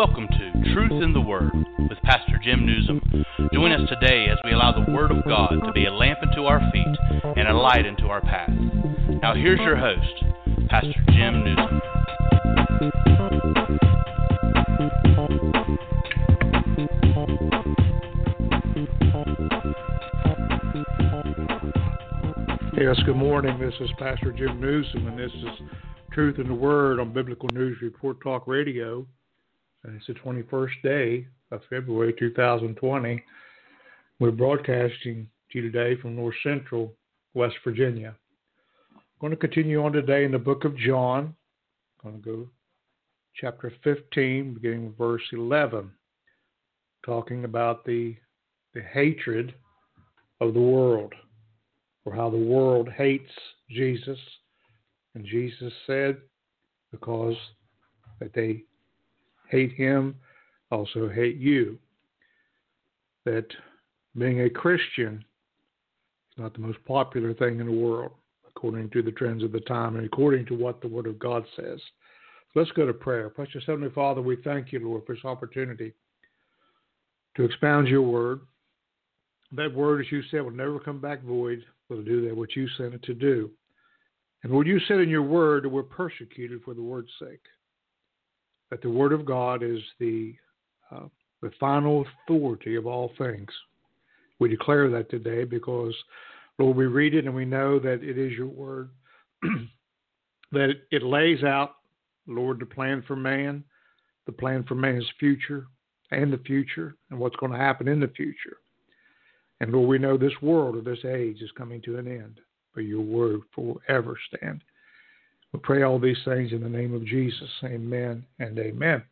Welcome to Truth in the Word with Pastor Jim Nuzum. Join us today as we allow the Word of God to be a lamp unto our feet and a light unto our path. Now, here's your host, Pastor Jim Nuzum. Yes, good morning. This is Pastor Jim Nuzum, and this is Truth in the Word on Biblical News Report Talk Radio. And it's the 21st day of February 2020. We're broadcasting to you today from North Central, West Virginia. I'm going to continue on today in the book of John. I'm going to go chapter 15, beginning with verse 11, talking about the, the hatred of the world, or how the world hates Jesus. And Jesus said, because that they hate him, also hate you. That being a Christian is not the most popular thing in the world, according to the trends of the time and according to what the Word of God says. So let's go to prayer. Precious Heavenly Father, we thank you, Lord, for this opportunity to expound your word. That word, as you said, will never come back void, but will do that which you sent it to do. And Lord, you said in your word that we're persecuted for the word's sake that the Word of God is the uh, the final authority of all things. We declare that today because, Lord, we read it and we know that it is your Word, that it, lays out, Lord, the plan for man, the plan for man's future and the future, and what's going to happen in the future. And Lord, we know this world or this age is coming to an end, but your word forever stand. We pray all these things in the name of Jesus. Amen and amen.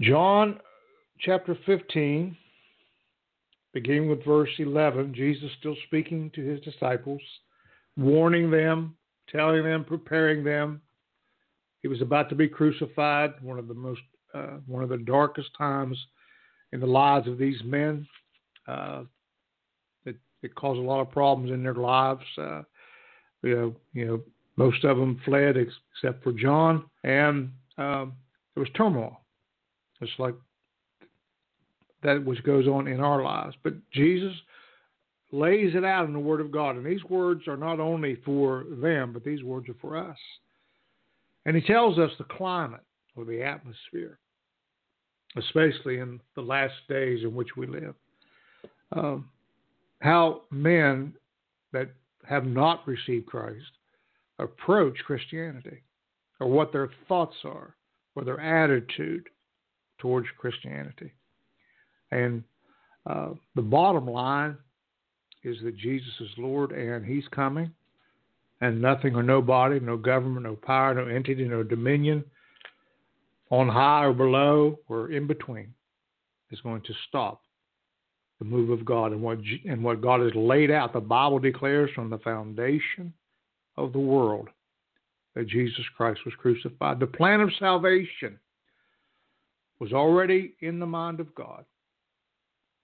John chapter 15, beginning with verse 11, Jesus still speaking to his disciples, warning them, telling them, preparing them. He was about to be crucified, one of the most, uh, one of the darkest times in the lives of these men. Uh, it, it caused a lot of problems in their lives. Uh, you know, you know, most of them fled except for John, and um, there was turmoil. It's like that which goes on in our lives. But Jesus lays it out in the Word of God, and these words are not only for them, but these words are for us. And He tells us the climate or the atmosphere, especially in the last days in which we live. Um, how men that have not received Christ approach Christianity, or what their thoughts are, or their attitude towards Christianity. And uh, the bottom line is that Jesus is Lord and He's coming, and nothing or nobody, no government, no power, no entity, no dominion, on high or below or in between, is going to stop the move of God and what and what God has laid out. The Bible declares from the foundation of the world that Jesus Christ was crucified. The plan of salvation was already in the mind of God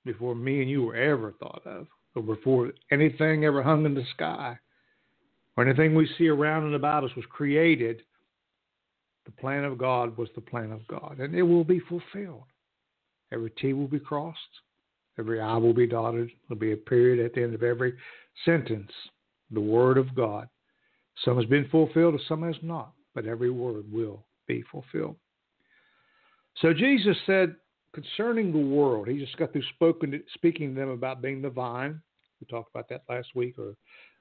before me and you were ever thought of, or before anything ever hung in the sky, or anything we see around and about us was created. The plan of God was the plan of God, and it will be fulfilled. Every T will be crossed, Every I will be dotted. There'll be a period at the end of every sentence. The word of God. Some has been fulfilled, some has not, but every word will be fulfilled. So Jesus said concerning the world, he just got through spoken, speaking to them about being the vine. We talked about that last week, or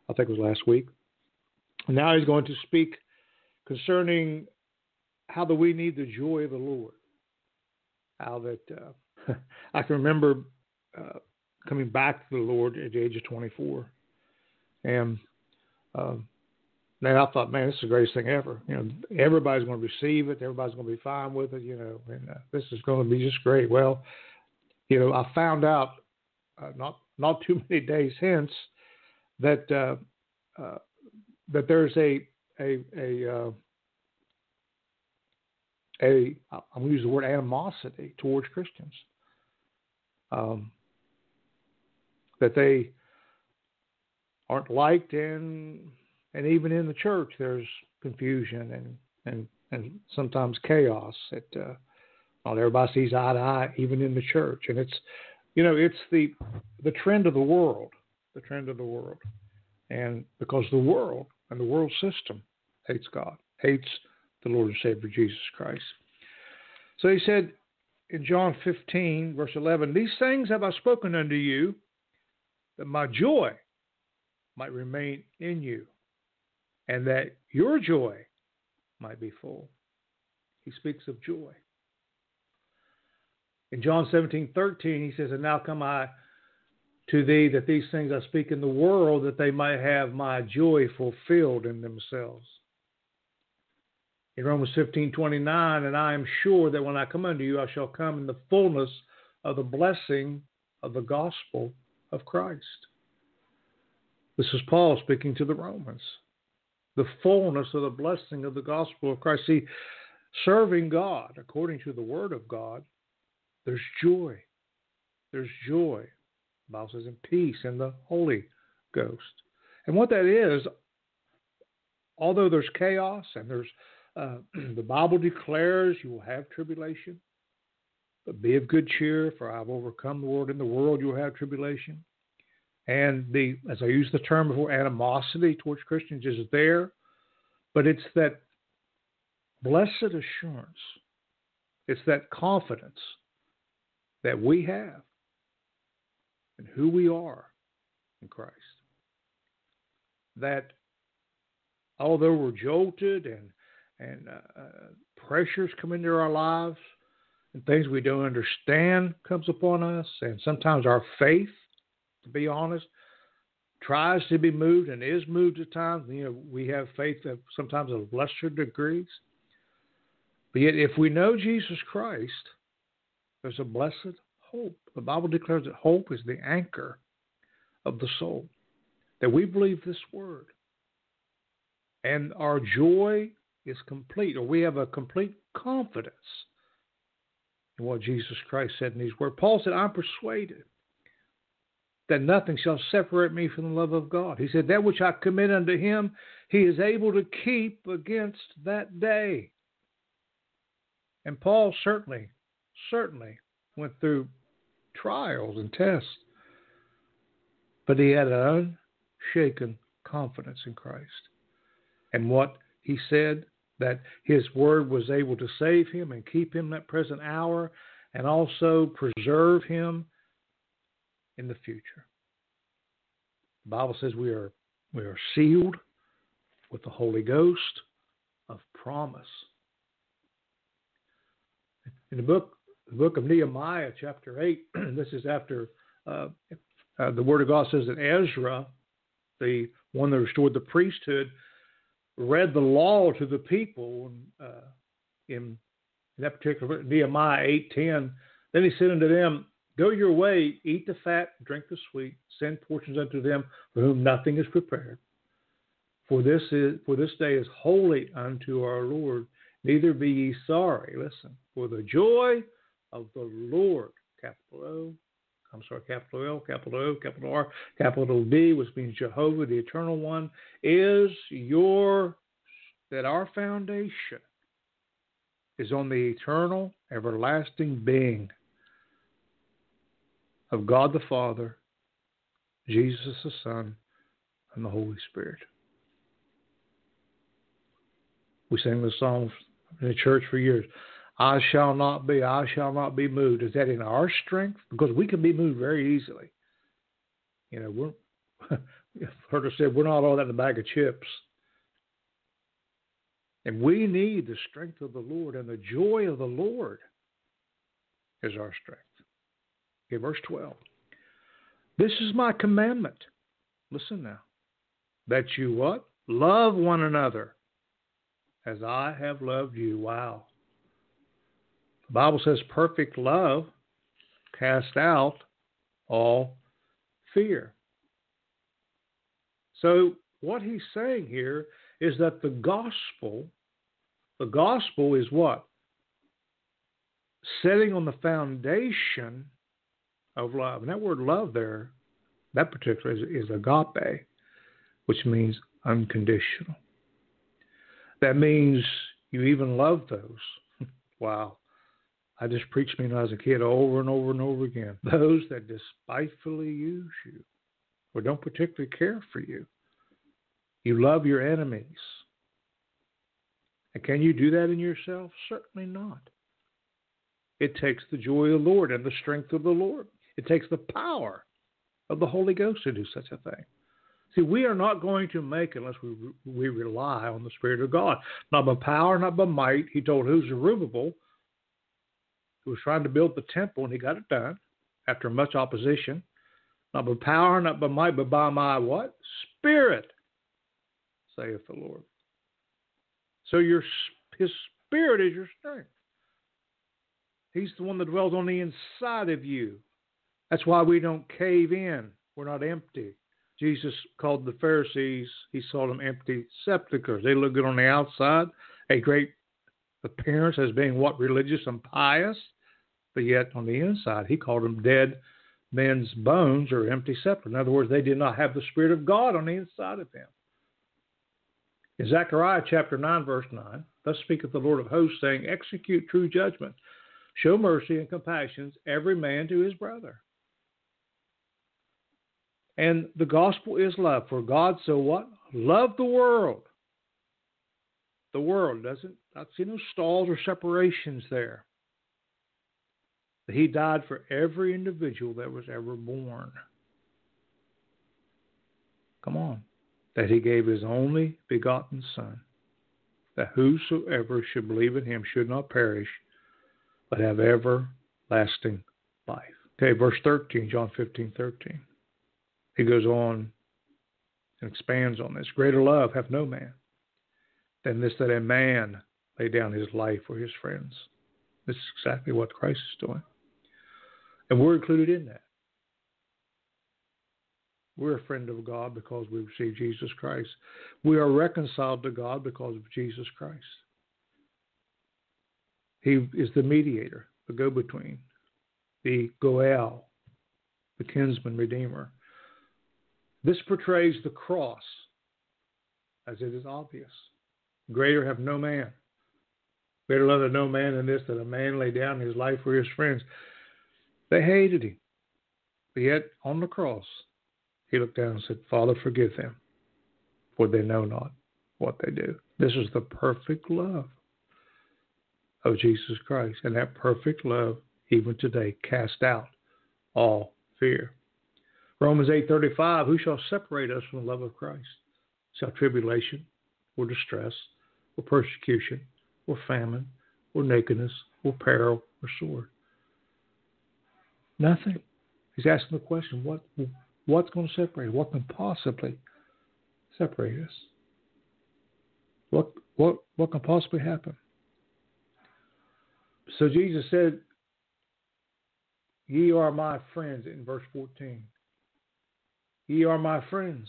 I think it was last week. And now he's going to speak concerning how do we need the joy of the Lord. How that uh, I can remember uh, coming back to the Lord at the age of 24. And um, man, I thought, man, this is the greatest thing ever. You know, everybody's going to receive it. Everybody's going to be fine with it. You know, and uh, this is going to be just great. Well, you know, I found out uh, not not too many days hence that uh, uh, that there's a a a uh, a I'm going to use the word animosity towards Christians. Um, that they aren't liked and and even in the church there's confusion and and and sometimes chaos. It uh, not everybody sees eye to eye, even in the church, and it's you know it's the the trend of the world, the trend of the world, and because the world and the world system hates God, hates the Lord and Savior Jesus Christ. So he said in John 15, verse 11, These things have I spoken unto you, that my joy might remain in you, and that your joy might be full. He speaks of joy. In John 17, 13, he says, And now come I to thee that these things I speak in the world, that they might have my joy fulfilled in themselves. In Romans 15, 29, and I am sure that when I come unto you, I shall come in the fullness of the blessing of the gospel of Christ. This is Paul speaking to the Romans. The fullness of the blessing of the gospel of Christ. See, serving God according to the word of God, there's joy. There's joy. The Bible says in peace in the Holy Ghost. And what that is, although there's chaos and there's uh, the Bible declares you will have tribulation, but be of good cheer, for I've overcome the world. In the world you will have tribulation. And the, as I use the term before, animosity towards Christians is there, but it's that blessed assurance, it's that confidence that we have in who we are in Christ. That although we're jolted and and uh, uh, pressures come into our lives and things we don't understand comes upon us and sometimes our faith to be honest tries to be moved and is moved at times. You know we have faith that sometimes of lesser degrees. But yet if we know jesus christ there's a blessed hope. The bible declares that hope is the anchor of the soul that we believe this word and our joy is complete, or we have a complete confidence in what Jesus Christ said in these words. Paul said, I'm persuaded that nothing shall separate me from the love of God. He said, That which I commit unto him, he is able to keep against that day. And Paul certainly, certainly went through trials and tests, but he had an unshaken confidence in Christ. And what he said that his word was able to save him and keep him that present hour and also preserve him in the future. The Bible says we are we are sealed with the Holy Ghost of promise. In the book the book of Nehemiah, chapter eight, this is after uh, uh, the Word of God says that Ezra, the one that restored the priesthood, read the law to the people uh, in, in that particular Nehemiah eight ten. Then he said unto them, Go your way, eat the fat, drink the sweet, send portions unto them for whom nothing is prepared. For this is for this day is holy unto our Lord. Neither be ye sorry. Listen, for the joy of the Lord, capital O, I'm sorry, capital L, capital O, capital R, capital D, which means Jehovah, the Eternal One, is your, that our foundation is on the eternal, everlasting being of God the Father, Jesus the Son, and the Holy Spirit. We sang the songs in the church for years. I shall not be, I shall not be moved. Is that in our strength? Because we can be moved very easily. You know, we're heard us say we're not all that in a bag of chips. And we need the strength of the Lord, and the joy of the Lord is our strength. Okay, verse 12. This is my commandment. Listen now. That you what? Love one another as I have loved you. Wow. Bible says perfect love cast out all fear. So, what he's saying here is that the gospel, the gospel is what? Setting on the foundation of love. And that word love there, that particular is, is agape, which means unconditional. That means You even love those. wow. I just preached me when I was a kid over and over and over again. Those that despitefully use you or don't particularly care for you. You love your enemies. And can you do that in yourself? Certainly not. It takes the joy of the Lord and the strength of the Lord. It takes the power of the Holy Ghost to do such a thing. See, we are not going to make unless we we rely on the Spirit of God, not by power, not by might. He told who's Zerubbabel, who was trying to build the temple, and he got it done after much opposition. Not by power, not by might, but by my what? Spirit, saith the Lord. So your His Spirit is your strength. He's the one that dwells on the inside of you. That's why we don't cave in. We're not empty. Jesus called the Pharisees, he saw them empty sepulchres. They look good on the outside, a great appearance as being what religious and pious, but yet on the inside, he called them dead men's bones or empty sepulchre. In other words, they did not have the Spirit of God on the inside of them. In Zechariah chapter 9, verse 9, thus speaketh the Lord of hosts, saying, Execute true judgment, show mercy and compassion, every man to his brother. And the gospel is love. For God so what? Love the world. The world doesn't not see no stalls or separations there. He died for every individual that was ever born. Come on. That he gave his only begotten Son, that whosoever should believe in him should not perish, but have everlasting life. Okay, verse 13, John 15, 13. He goes on and expands on this. Greater love hath no man than this that a man lay down his life for his friends. This is exactly what Christ is doing. And we're included in that. We're a friend of God because we receive Jesus Christ. We are reconciled to God because of Jesus Christ. He is the mediator, the go between, the Goel, the kinsman redeemer. This portrays the cross as it is obvious. Greater have no man. Greater love have no man than this, that a man lay down his life for his friends. They hated him. But yet, on the cross, he looked down and said, Father, forgive them, for they know not what they do. This is the perfect love of Jesus Christ. And that perfect love, even today, cast out all fear. Romans 8:35, who shall separate us from the love of Christ? Shall tribulation, or distress, or persecution, or famine, or nakedness, or peril, or sword? Nothing. He's asking the question, what what's going to separate? What can possibly separate us? What what what can possibly happen? So Jesus said, Ye are my friends in verse 14. Ye are my friends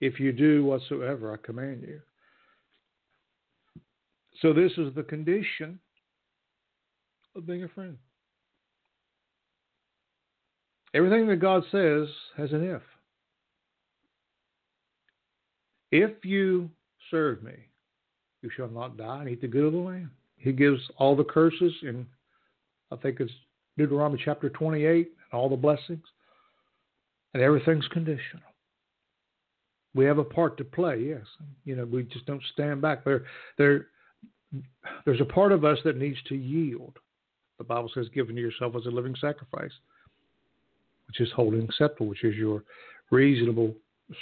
if you do whatsoever I command you. So, this is the condition of being a friend. Everything that God says has an if. If you serve me, you shall not die and eat the good of the land. He gives all the curses in, I think it's Deuteronomy chapter 28, and all the blessings and everything's conditional. We have a part to play, yes. You know, we just don't stand back. There, there, there's a part of us that needs to yield. The Bible says, "Given to yourself as a living sacrifice, which is holy and acceptable, which is your reasonable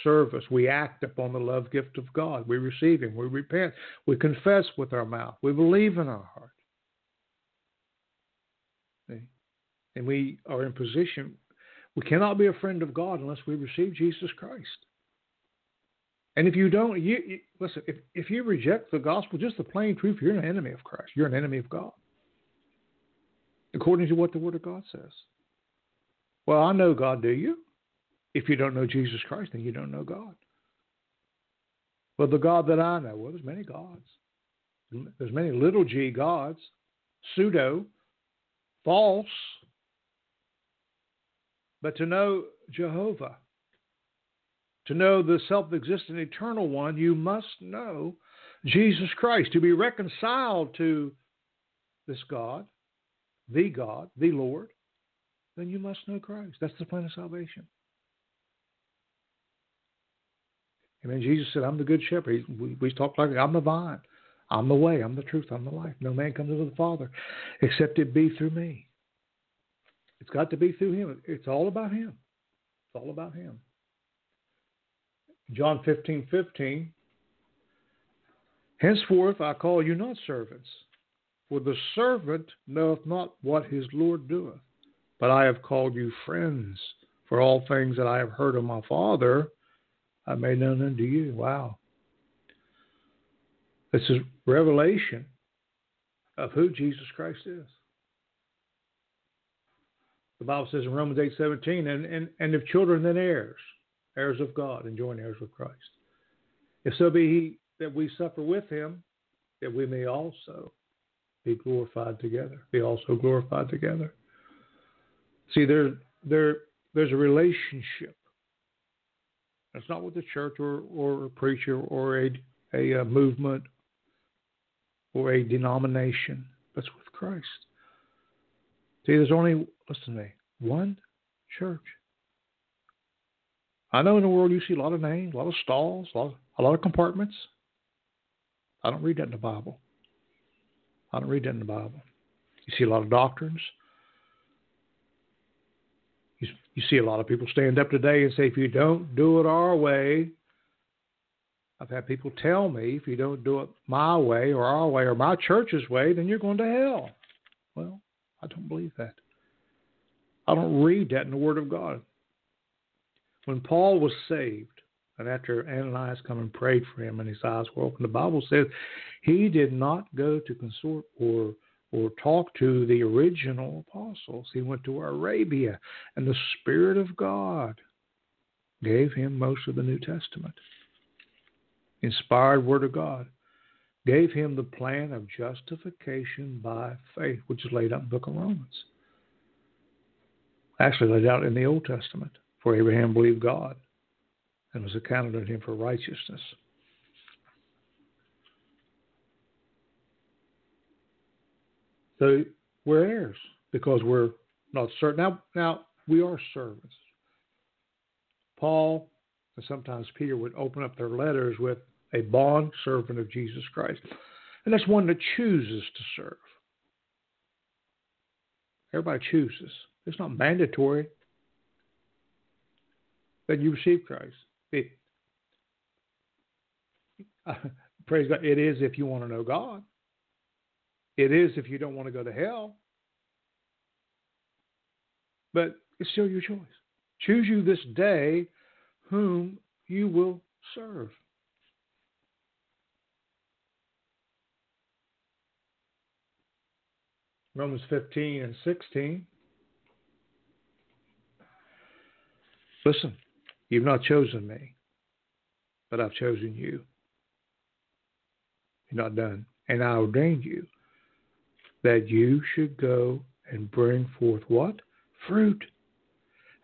service. We act upon the love gift of God. We receive Him. We repent. We confess with our mouth. We believe in our heart. And we are in position we cannot be a friend of God unless we receive Jesus Christ. And if you don't, you, you, listen. If if you reject the gospel, just the plain truth, you're an enemy of Christ. You're an enemy of God, according to what the Word of God says. Well, I know God. Do you? If you don't know Jesus Christ, then you don't know God. Well, the God that I know, well, there's many gods. There's many little g gods, pseudo, false, but to know Jehovah, to know the self existent eternal one, you must know Jesus Christ, to be reconciled to this God, the God, the Lord, then you must know Christ. That's the plan of salvation. Amen. Jesus said, I'm the good shepherd. We, we talked like I'm the vine. I'm the way. I'm the truth. I'm the life. No man comes to the Father except it be through me. It's got to be through him. It's all about him. It's all about him. John 15, 15. Henceforth I call you not servants, for the servant knoweth not what his Lord doeth. But I have called you friends, for all things that I have heard of my Father, I made known unto you. Wow. This is revelation of who Jesus Christ is. The Bible says in Romans eight seventeen, and, and, and if children, then heirs, heirs of God, and joint heirs with Christ. If so be he, that we suffer with him, that we may also be glorified together, be also glorified together. See, there, there, there's a relationship. It's not with the church or, or a preacher or a, a, a movement or a denomination, That's with Christ. See, there's only, listen to me, one church. I know in the world you see a lot of names, a lot of stalls, a lot of, a lot of compartments. I don't read that in the Bible. I don't read that in the Bible. You see a lot of doctrines. You, you see a lot of people stand up today and say, if you don't do it our way, I've had people tell me, if you don't do it my way or our way or my church's way, then you're going to hell. Well, I don't believe that. I don't read that in the Word of God. When Paul was saved, and after Ananias come and prayed for him and his eyes were opened, the Bible says he did not go to consort or or talk to the original apostles. He went to Arabia, and the Spirit of God gave him most of the New Testament. Inspired Word of God gave him the plan of justification by faith, which is laid out in the book of Romans. Actually, laid out in the Old Testament, for Abraham believed God and was accounted unto him for righteousness. So we're heirs because we're not certain. Now, now we are servants. Paul and sometimes Peter would open up their letters with a bond servant of Jesus Christ. And that's one that chooses to serve. Everybody chooses. It's not mandatory that you receive Christ. It, uh, praise God. It is if you want to know God. It is if you don't want to go to hell. But it's still your choice. Choose you this day whom you will serve. Romans 15 and 16. Listen, you've not chosen me, but I've chosen you. You're not done. And I ordained you that you should go and bring forth what? Fruit.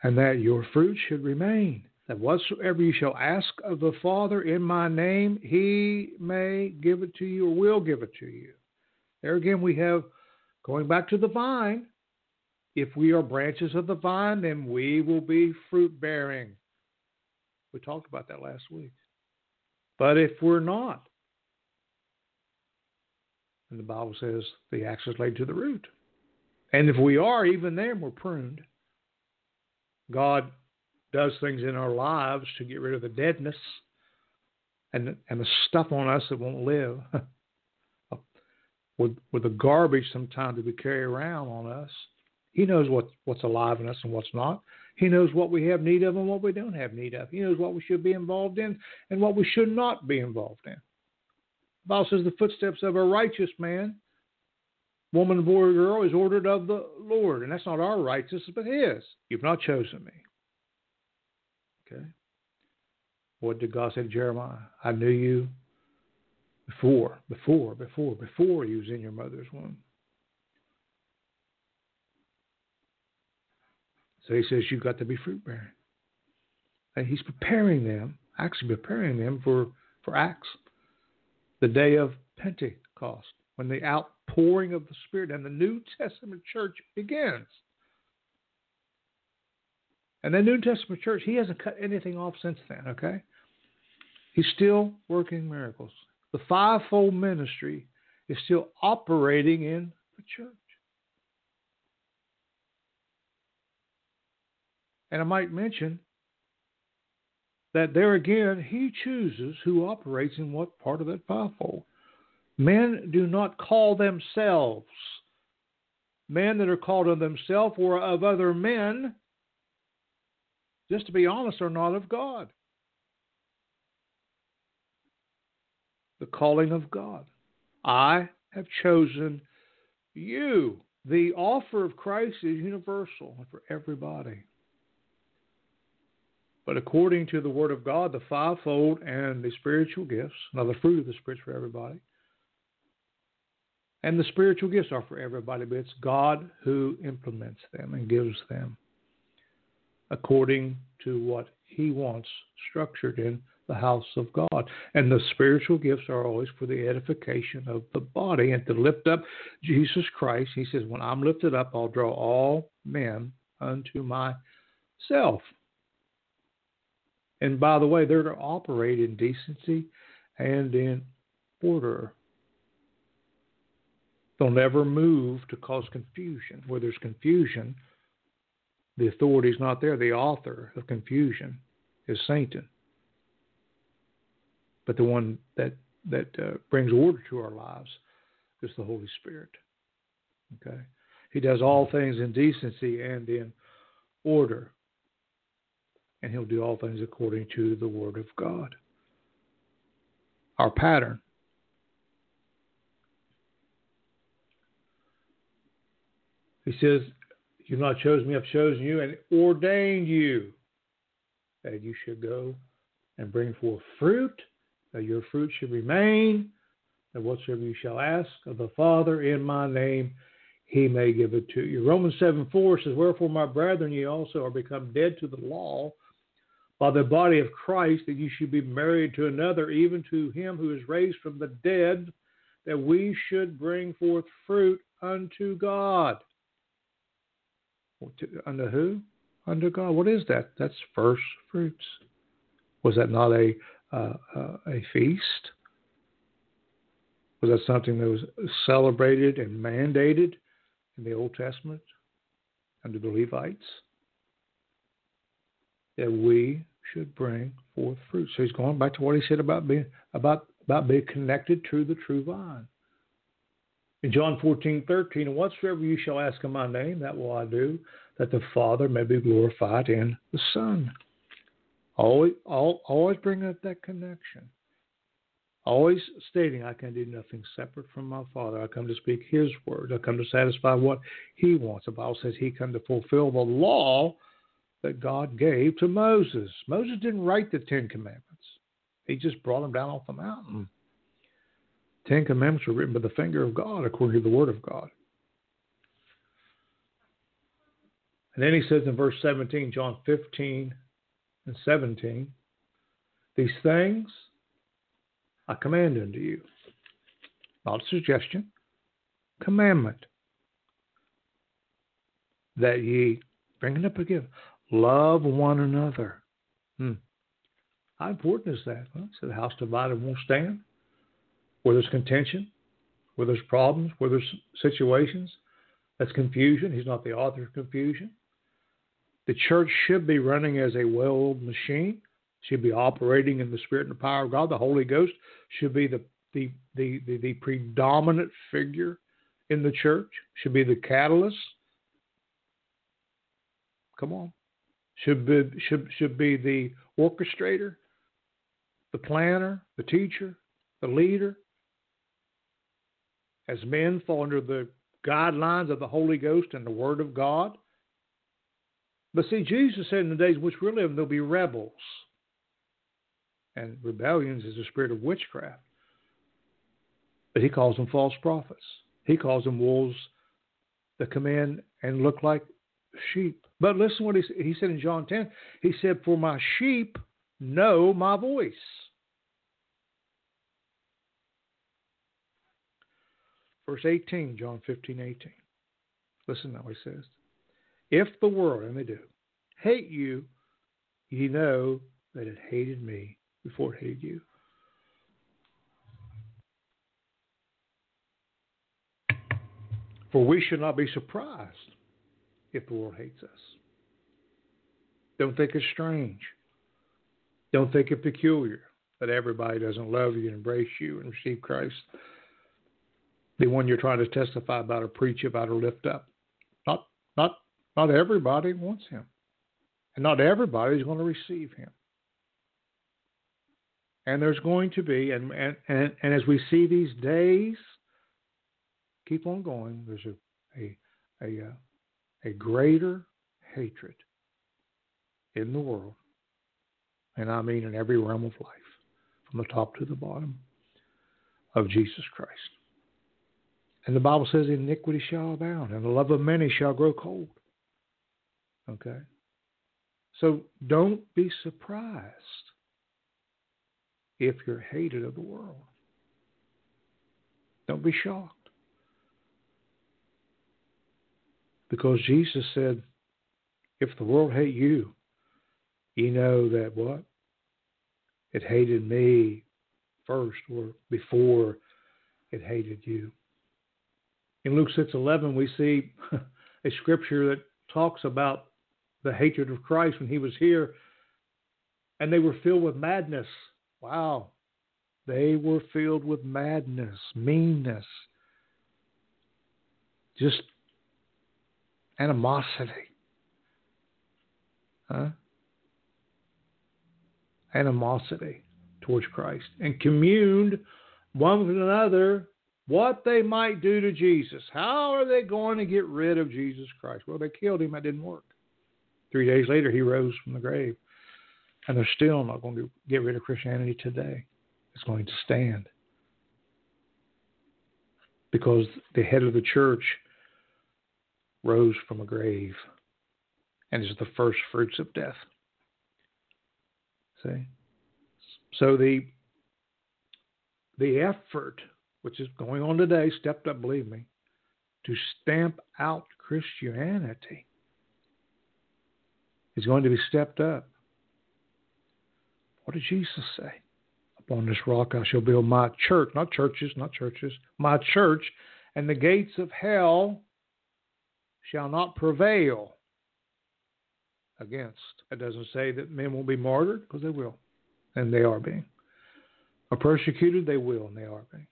And that your fruit should remain. That whatsoever you shall ask of the Father in my name, he may give it to you or will give it to you. There again, we have going back to the vine. If we are branches of the vine, then we will be fruit bearing. We talked about that last week. But if we're not, and the Bible says the axe is laid to the root. And if we are, even then we're pruned. God does things in our lives to get rid of the deadness and and the stuff on us that won't live. with with the garbage sometimes that we carry around on us. He knows what what's alive in us and what's not. He knows what we have need of and what we don't have need of. He knows what we should be involved in and what we should not be involved in. The Bible says the footsteps of a righteous man, woman, boy, or girl, is ordered of the Lord. And that's not our righteousness, but His. You've not chosen me. Okay? What did God say to Jeremiah? I knew you before, before, before, before you was in your mother's womb. So he says you've got to be fruit bearing. And he's preparing them, actually preparing them for, for Acts the day of Pentecost, when the outpouring of the Spirit and the New Testament church begins. And the New Testament church, he hasn't cut anything off since then, okay? He's still working miracles. The fivefold ministry is still operating in the church. And I might mention that there again, he chooses who operates in what part of that fivefold. Men do not call themselves. Men that are called of themselves or of other men, just to be honest, are not of God. The calling of God. I have chosen you. The offer of Christ is universal for everybody. But according to the Word of God, the fivefold and the spiritual gifts, now the fruit of the Spirit for everybody, and the spiritual gifts are for everybody, but it's God who implements them and gives them according to what He wants structured in the house of God. And the spiritual gifts are always for the edification of the body and to lift up Jesus Christ. He says, When I'm lifted up, I'll draw all men unto myself. And by the way, they're to operate in decency and in order. They'll never move to cause confusion. Where there's confusion, the authority is not there. The author of confusion is Satan. But the one that that uh, brings order to our lives is the Holy Spirit. Okay, He does all things in decency and in order and he'll do all things according to the Word of God. Our pattern. He says, You've not chosen me, I've chosen you and ordained you that you should go and bring forth fruit, that your fruit should remain, that whatsoever you shall ask of the Father in my name, he may give it to you. Romans 7 4 says, Wherefore, my brethren, ye also are become dead to the law by the body of Christ, that you should be married to another, even to him who is raised from the dead, that we should bring forth fruit unto God. Unto who? Unto God. What is that? That's first fruits. Was that not a uh, uh, a feast? Was that something that was celebrated and mandated in the Old Testament under the Levites? That we should bring forth fruit. So he's going back to what he said about being about about being connected to the true vine. In John 14, 13, and whatsoever you shall ask in my name, that will I do, that the Father may be glorified in the Son. Always, always bring up that connection. Always stating, I can do nothing separate from my Father. I come to speak His word. I come to satisfy what He wants. The Bible says He come to fulfill the law that God gave to Moses. Moses didn't write the Ten Commandments, he just brought them down off the mountain. Ten Commandments were written by the finger of God according to the Word of God. And then he says in verse 17, John 15 and 17, These things I command unto you. Not a suggestion, commandment. That ye, bring bringing up again, Love one another. Hmm. How important is that? Well, so the house divided won't stand. Where there's contention, where there's problems, where there's situations, that's confusion. He's not the author of confusion. The church should be running as a well oiled machine, should be operating in the spirit and the power of God. The Holy Ghost should be the, the, the, the, the predominant figure in the church, should be the catalyst. Come on should be, should, should be the orchestrator, the planner, the teacher, the leader. As men fall under the guidelines of the Holy Ghost and the Word of God. But see, Jesus said in the days in which we live, there'll be rebels. And rebellions is the spirit of witchcraft. But he calls them false prophets. He calls them wolves that come in and look like sheep. But listen what he, he said in John 10. He said, For my sheep know my voice. Verse 18, John 15, 18. Listen how he says. If the world, and they do, hate you, ye know that it hated me before it hated you. For we should not be surprised if the world hates us. Don't think it's strange. Don't think it peculiar that everybody doesn't love you and embrace you and receive Christ. The one you're trying to testify about or preach about or lift up. Not not not everybody wants him. And not everybody is going to receive him. And there's going to be, and, and, and, and as we see these days keep on going, there's a, a, a, uh, a greater hatred in the world, and I mean in every realm of life, from the top to the bottom, of Jesus Christ. And the Bible says iniquity shall abound, and the love of many shall grow cold. Okay? So don't be surprised if you're hated of the world. Don't be shocked. Because Jesus said, if the world hate you, you know that what? It hated me first or before it hated you. In Luke 6:11 we see a scripture that talks about the hatred of Christ when he was here and they were filled with madness. Wow. They were filled with madness, meanness, just animosity. Huh? Animosity towards Christ and communed one with another what they might do to Jesus. How are they going to get rid of Jesus Christ? Well, they killed him. That didn't work. Three days later, he rose from the grave. And they're still not going to get rid of Christianity today. It's going to stand. Because the head of the church rose from a grave and is the first fruits of death. See? So the the effort which is going on today, stepped up, believe me, to stamp out Christianity is going to be stepped up. What did Jesus say? Upon this rock I shall build my church, not churches, not churches, my church, and the gates of hell shall not prevail against. It doesn't say that men will be martyred, because they will, and they are being. Or persecuted, they will, and they are being.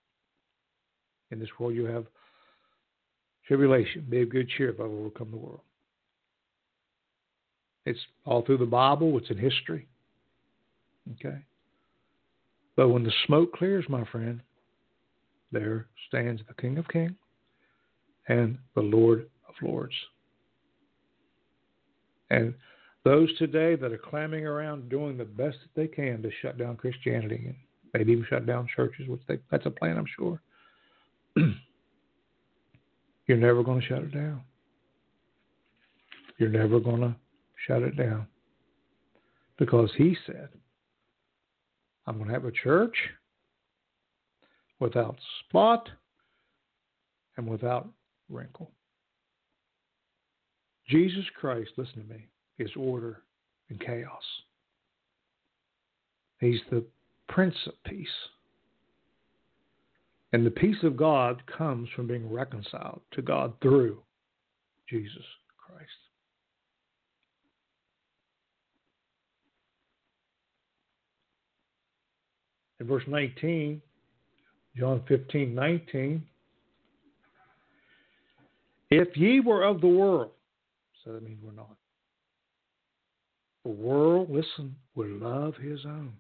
In this world you have tribulation. Be of good cheer, I will overcome the world. It's all through the Bible, it's in history. Okay? But when the smoke clears, my friend, there stands the King of Kings and the Lord of Lords. And those today that are clamming around doing the best that they can to shut down Christianity and maybe even shut down churches, which they, that's a plan, I'm sure. You're never going to shut it down. You're never going to shut it down. Because he said, I'm going to have a church without spot and without wrinkle. Jesus Christ, listen to me, is order and chaos. He's the Prince of Peace. And the peace of God comes from being reconciled to God through Jesus Christ. In verse 19, John 15, 19, if ye were of the world, so that means we're not. The world, listen, would love his own.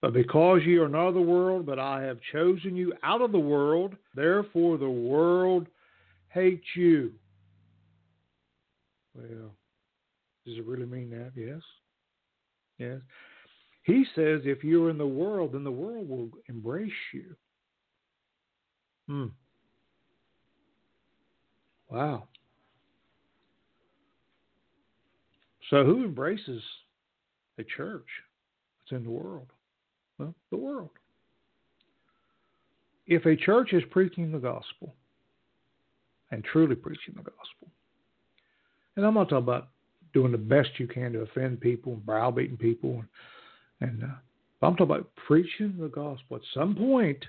But because ye are not of the world, but I have chosen you out of the world, therefore the world hates you. Well, does it really mean that? Yes. Yes. He says if you're in the world, then the world will embrace you. Hmm. Wow. So who embraces a church that's in the world? Well, the world. if a church is preaching the gospel and truly preaching the gospel, and I'm not talking about doing the best you can to offend people and browbeating people, and, and uh, I'm talking about preaching the gospel. At some point,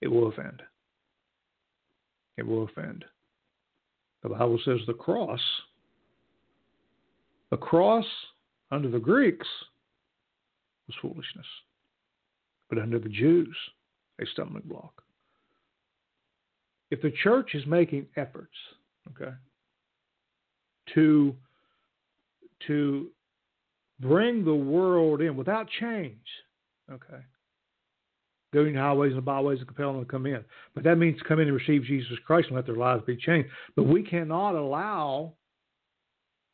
it will offend. It will offend. The Bible says the cross, the cross under the Greeks was foolishness, but under the Jews, a stumbling block. If the church is making efforts, okay, to to bring the world in without change, okay, going to highways and byways and compel them to come in. But that means come in and receive Jesus Christ and let their lives be changed. But we cannot allow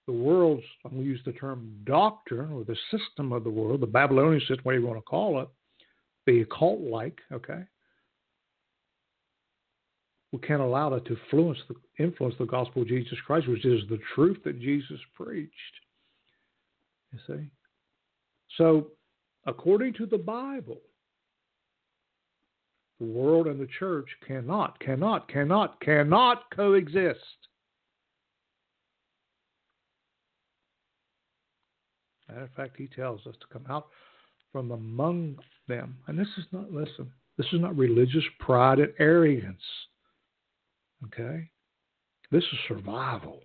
the world's, I'm going to use the term doctrine or the system of the world, the Babylonian system, whatever you want to call it, the occult like, okay? We can't allow that to influence the, influence the gospel of Jesus Christ, which is the truth that Jesus preached. You see? So, according to the Bible, the world and the church cannot, cannot, cannot, cannot coexist. Matter of fact, he tells us to come out from among them. And this is not, listen, this is not religious pride and arrogance. Okay? This is survival.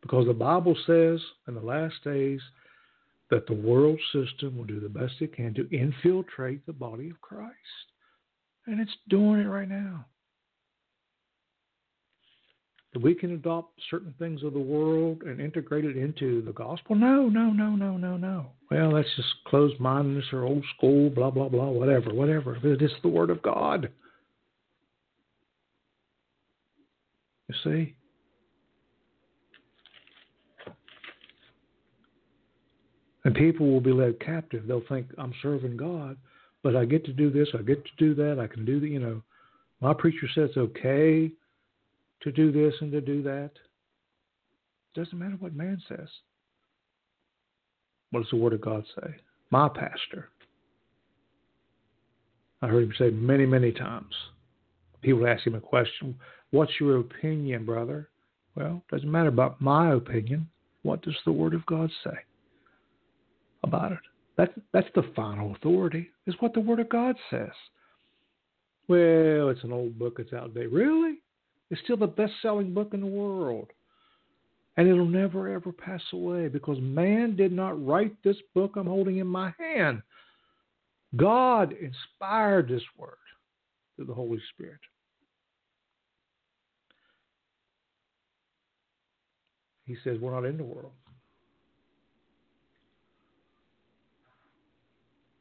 Because the Bible says in the last days that the world system will do the best it can to infiltrate the body of Christ. And it's doing it right now. That we can adopt certain things of the world and integrate it into the gospel? No, no, no, no, no, no. Well, that's just closed mindedness or old school, blah, blah, blah, whatever, whatever. It's the Word of God. You see? And people will be led captive. They'll think, I'm serving God, but I get to do this, I get to do that, I can do the, you know. My preacher says okay to do this and to do that. Doesn't matter what man says. What does the Word of God say? My pastor. I heard him say many, many times. People ask him a question What's your opinion, brother? Well, it doesn't matter about my opinion. What does the Word of God say? about it. That's that's the final authority. Is what the Word of God says. Well, it's an old book. It's outdated. Really? It's still the best-selling book in the world, and it'll never ever pass away because man did not write this book I'm holding in my hand. God inspired this word through the Holy Spirit. He says we're not in the world.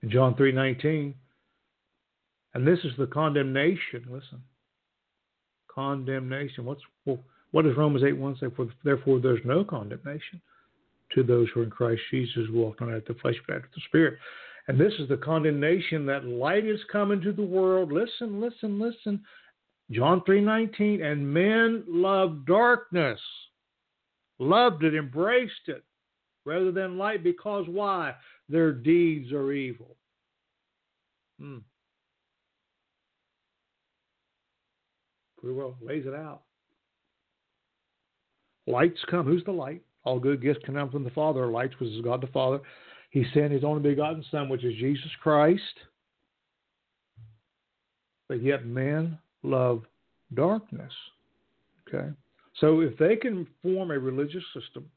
in John 3:19. And this is the condemnation. Listen, condemnation. What's well, what does Romans 8 1 say? For therefore, there's no condemnation to those who are in Christ Jesus, who walk not after the flesh but after the Spirit. And this is the condemnation that light is coming to the world. Listen, listen, listen. John 3:19. And men love darkness, loved it, embraced it, rather than light, because why? their deeds are evil. Hmm. Pretty lays it out. Lights come. Who's the light? All good gifts come from the Father. Lights was God the Father. He sent his only begotten Son, which is Jesus Christ. But yet men love darkness. Okay? So if they can form a religious system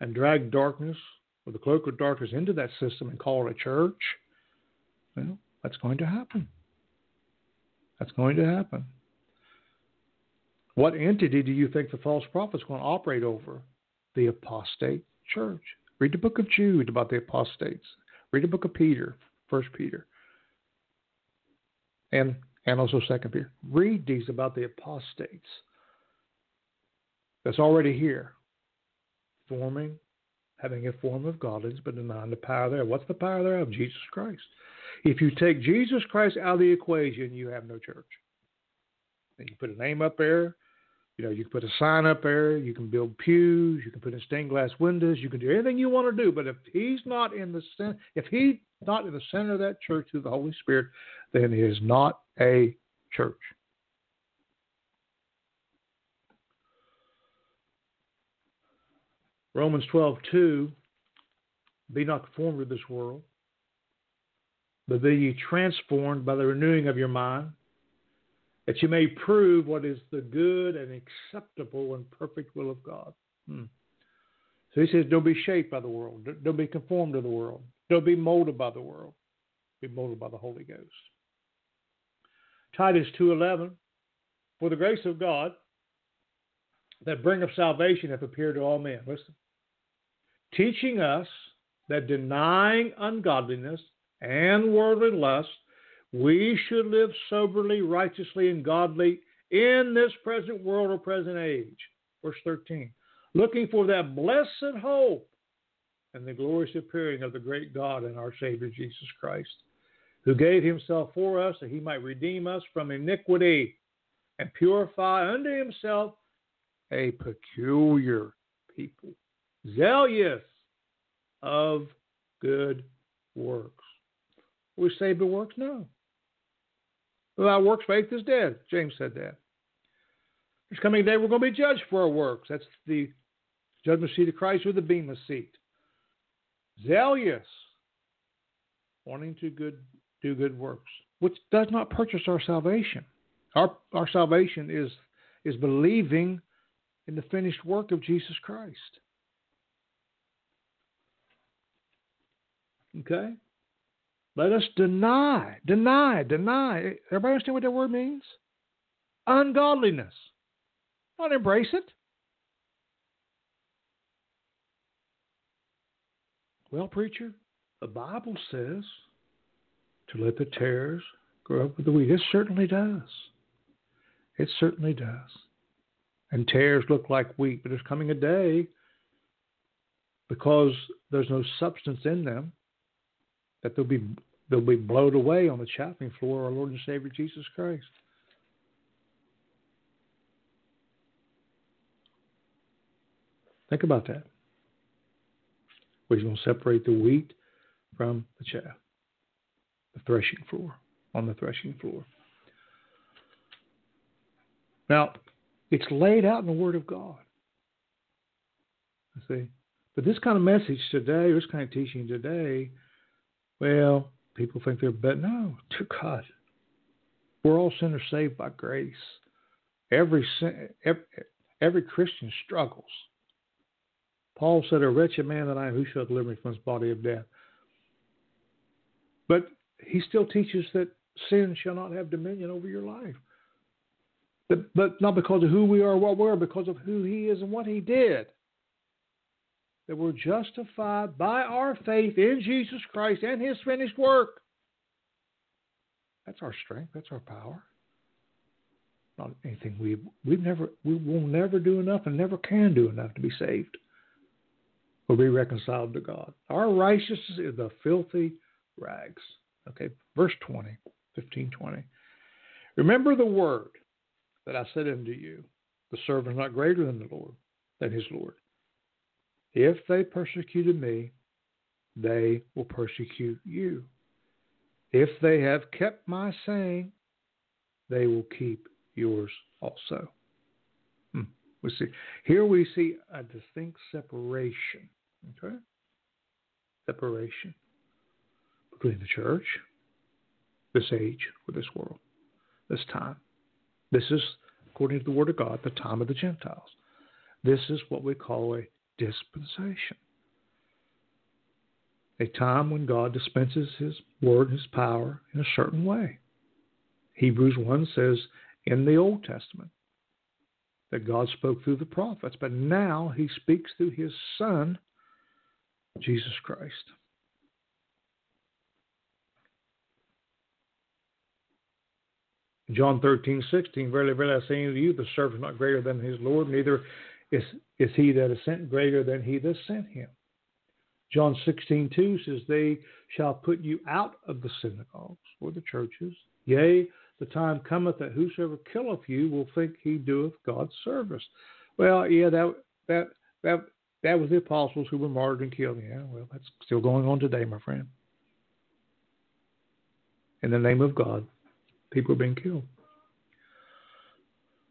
and drag darkness or the cloak of darkness into that system and call it a church, well, that's going to happen. That's going to happen. What entity do you think the false prophet is going to operate over? The apostate church. Read the book of Jude about the apostates. Read the book of Peter, First Peter, and and also Second Peter. Read these about the apostates. That's already here, forming having a form of godliness, but denying the power thereof. What's the power thereof? Jesus Christ. If you take Jesus Christ out of the equation, you have no church. And you put a name up there, You know, you can put a sign up there, you can build pews, you can put in stained glass windows, you can do anything you want to do. But if he's not in the center, if he's not in the center of that church through the Holy Spirit, then it is not a church. Romans 12, 2, be not conformed to this world, but be ye transformed by the renewing of your mind, that you may prove what is the good and acceptable and perfect will of God. Hmm. So he says, don't be shaped by the world. Don't be conformed to the world. Don't be molded by the world. Be molded by the Holy Ghost. Titus 2.11, For the grace of God that bringeth salvation hath appeared to all men. Listen. Teaching us that denying ungodliness and worldly lust, we should live soberly, righteously, and godly in this present world or present age. Verse 13. Looking for that blessed hope and the glorious appearing of the great God and our Savior Jesus Christ, who gave himself for us that he might redeem us from iniquity and purify unto himself a peculiar people, zealous of good works. We saved the works? No. Without works, faith is dead. James said that. There's coming day we're going to be judged for our works. That's the judgment seat of Christ or the bema seat. Zealous, wanting to good, do good works, which does not purchase our salvation. Our, our salvation is, is believing in the finished work of Jesus Christ. Okay? Let us deny, deny, deny. Everybody understand what that word means? Ungodliness. Not embrace it. Well, preacher, the Bible says to let the tares grow up with the wheat. It certainly does. It certainly does. And tares look like wheat, but there's coming a day because there's no substance in them that they'll be they'll be blown away on the chopping floor of our Lord and Savior Jesus Christ. Think about that. We're going to separate the wheat from the chaff, the threshing floor, on the threshing floor. Now, it's laid out in the Word of God. See? But this kind of message today, this kind of teaching today, well, people think they're better. No, to God. We're all sinners saved by grace. Every, sin, every, every Christian struggles. Paul said, A wretched man that I am, who shall deliver me from this body of death? But he still teaches that sin shall not have dominion over your life. But, but not because of who we are, or what we are, because of who he is and what he did that we're justified by our faith in Jesus Christ and his finished work. That's our strength, that's our power. Not anything we we've never we will never do enough and never can do enough to be saved or be reconciled to God. Our righteousness is the filthy rags. Okay, verse 20, 15, 20. Remember the word that I said unto you, the servant is not greater than the Lord, than his Lord. If they persecuted me, they will persecute you. If they have kept my saying, they will keep yours also. Hmm. We see here we see a distinct separation. Okay? Separation between the church, this age, or this world, this time. This is, according to the Word of God, the time of the Gentiles. This is what we call a dispensation. A time when God dispenses His word, His power in a certain way. Hebrews 1 says in the Old Testament that God spoke through the prophets, but now He speaks through His Son, Jesus Christ. John 13, 16, Verily, verily, I say unto you, the servant is not greater than his Lord, neither is, is he that is sent greater than he that sent him? John 16, 2 says, They shall put you out of the synagogues or the churches. Yea, the time cometh that whosoever killeth you will think he doeth God's service. Well, yeah, that that that that was the apostles who were martyred and killed. Yeah, well, that's still going on today, my friend. In the name of God, people are being killed.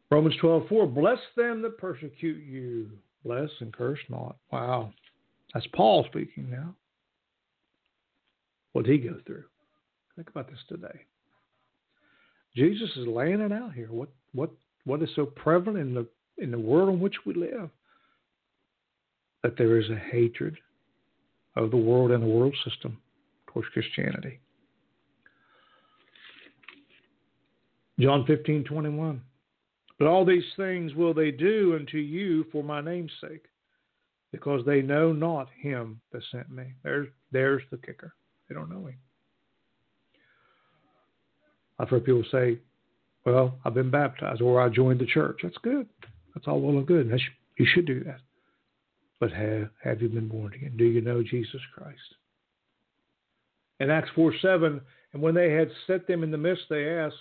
Romans twelve four. Bless them that persecute you. Bless and curse not. Wow. That's Paul speaking now. What did he go through? Think about this today. Jesus is laying it out here. What what what is so prevalent in the in the world in which we live? That there is a hatred of the world and the world system towards Christianity. John fifteen twenty one. But all these things will they do unto you for my name's sake, because they know not him that sent me. There's there's the kicker. They don't know him. I've heard people say, Well, I've been baptized or I joined the church. That's good. That's all well and good. You should do that. But have, have you been born again? Do you know Jesus Christ? In Acts 4 7, and when they had set them in the midst, they asked,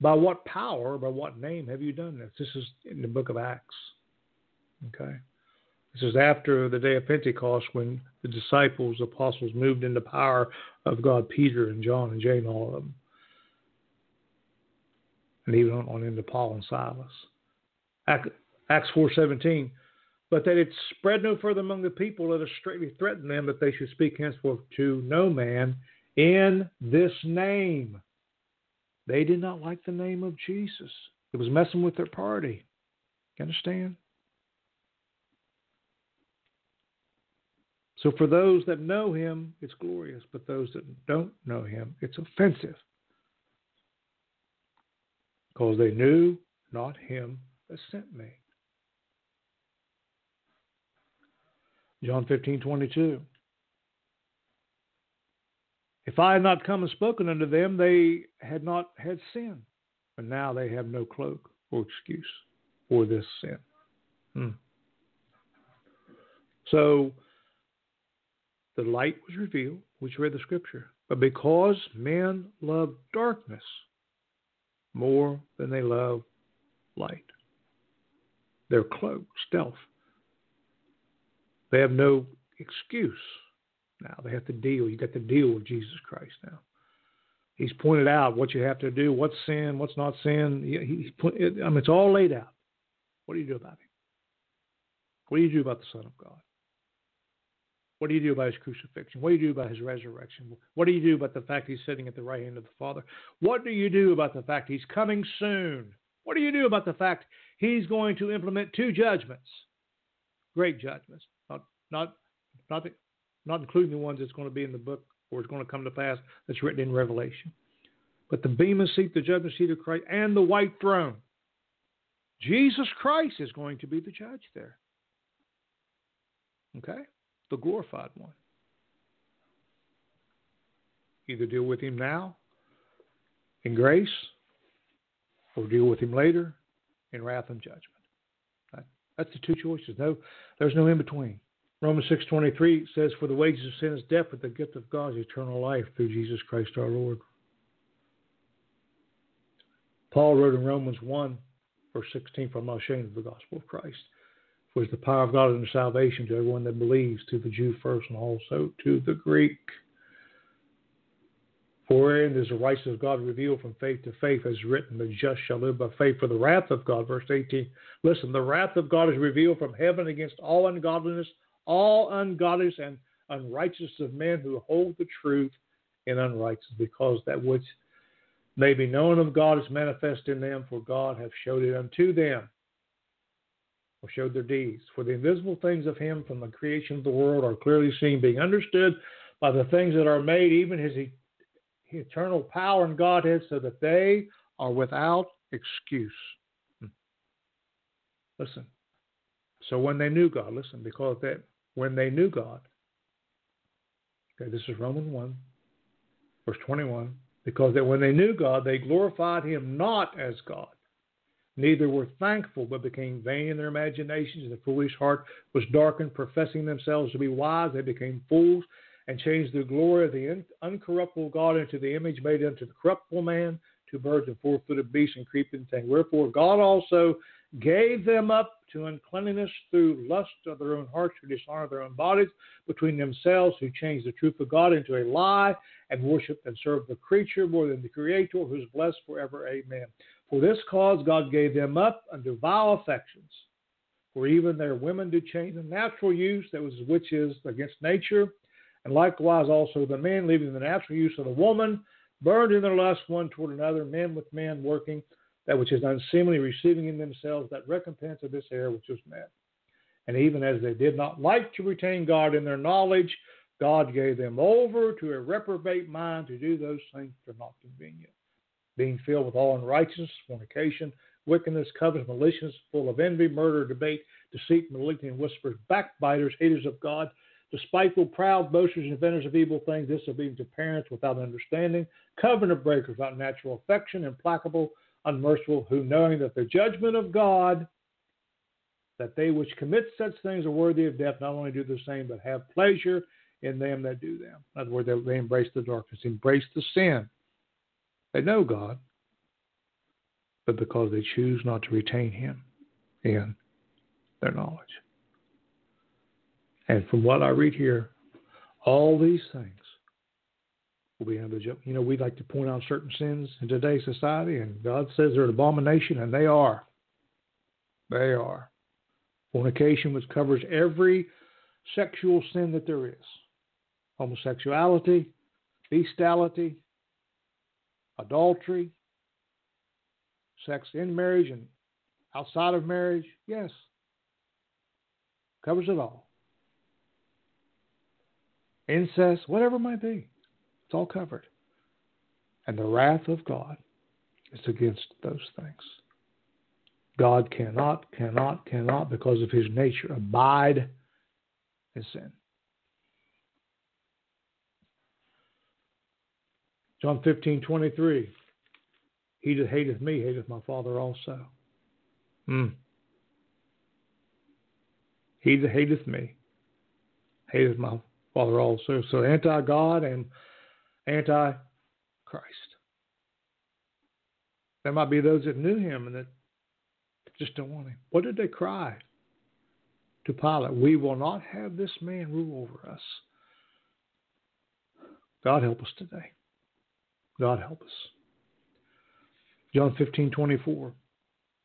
By what power, by what name have you done this? This is in the book of Acts. Okay. This is after the day of Pentecost when the disciples, the apostles, moved into power of God, Peter and John and James, all of them and even on into Paul and Silas. Acts 4.17, but that it spread no further among the people, let us straightly threaten them that they should speak henceforth to no man in this name. They did not like the name of Jesus. It was messing with their party. You understand? So for those that know him, it's glorious, but those that don't know him, it's offensive because they knew not him that sent me. John 15, 22. If I had not come and spoken unto them, they had not had sin. But now they have no cloak or excuse for this sin. Hmm. So the light was revealed, which read the scripture. But because men love darkness more than they love light. their cloak, stealth. They have no excuse now. They have to deal. You got to deal with Jesus Christ now. He's pointed out what you have to do, what's sin, what's not sin. He, put, I mean, it's all laid out. What do you do about it? What do you do about the Son of God? What do you do about his crucifixion? What do you do about his resurrection? What do you do about the fact he's sitting at the right hand of the Father? What do you do about the fact he's coming soon? What do you do about the fact he's going to implement two judgments? Great judgments, not not not not including the ones that's going to be in the book or is going to come to pass that's written in Revelation. But the bema seat, the judgment seat of Christ, and the white throne. Jesus Christ is going to be the judge there. Okay? the glorified one. Either deal with him now in grace or deal with him later in wrath and judgment. That's the two choices. No, there's no in between. Romans 6:23 says, "For the wages of sin is death, but the gift of God is eternal life through Jesus Christ our Lord." Paul wrote in Romans 1, verse 16, "For I'm not ashamed of the gospel of Christ, was the power of God unto salvation to everyone that believes, to the Jew first and also to the Greek. For wherein is the righteousness of God revealed from faith to faith, as written, the just shall live by faith. For the wrath of God, verse 18, listen, the wrath of God is revealed from heaven against all ungodliness, all ungodliness and unrighteousness of men who hold the truth in unrighteousness, because that which may be known of God is manifest in them, for God hath showed it unto them or showed their deeds. For the invisible things of him from the creation of the world are clearly seen, being understood by the things that are made, even his eternal power and Godhead, so that they are without excuse. Hmm. Listen. So when they knew God, listen, because that when they knew God, okay, this is Romans 1, verse 21, because that when they knew God, they glorified him not as God Neither were thankful, but became vain in their imaginations, and the foolish heart was darkened. Professing themselves to be wise, they became fools, and changed the glory of the uncorruptible God into the image made unto the corruptible man, to birds and four footed beasts and creeping things. Wherefore God also gave them up to uncleanness through lust of their own hearts, who dishonor their own bodies between themselves, who change the truth of God into a lie, and worship and serve the creature more than the Creator, who is blessed forever. Amen. For this cause God gave them up unto vile affections. For even their women did change the natural use that was which is against nature, and likewise also the men, leaving the natural use of the woman, burned in their lust one toward another, men with men working that which is unseemly, receiving in themselves that recompense of this error which was met. And even as they did not like to retain God in their knowledge, God gave them over to a reprobate mind to do those things that are not convenient. Being filled with all unrighteousness, fornication, wickedness, covetousness, maliciousness, full of envy, murder, debate, deceit, malignity, and whispers, backbiters, haters of God, despiteful, proud, boasters, inventors of evil things, disobedient to parents without understanding, covenant breakers without natural affection, implacable, unmerciful, who knowing that the judgment of God, that they which commit such things are worthy of death, not only do the same, but have pleasure in them that do them. In other words, they, they embrace the darkness, embrace the sin. They know God, but because they choose not to retain Him in their knowledge. And from what I read here, all these things will be under judgment. You know, we like to point out certain sins in today's society, and God says they're an abomination, and they are. They are. Fornication, which covers every sexual sin that there is homosexuality, bestiality, adultery, sex in marriage and outside of marriage. Yes. Covers it all. Incest, whatever it might be. It's all covered. And the wrath of God is against those things. God cannot, cannot, cannot, because of his nature, abide in sin. John 15, 23. He that hateth me hateth my Father also. Hmm. He that hateth me hateth my Father also. So anti God and anti Christ. There might be those that knew him and that just don't want him. What did they cry to Pilate? We will not have this man rule over us. God help us today. God help us. John 15, 24.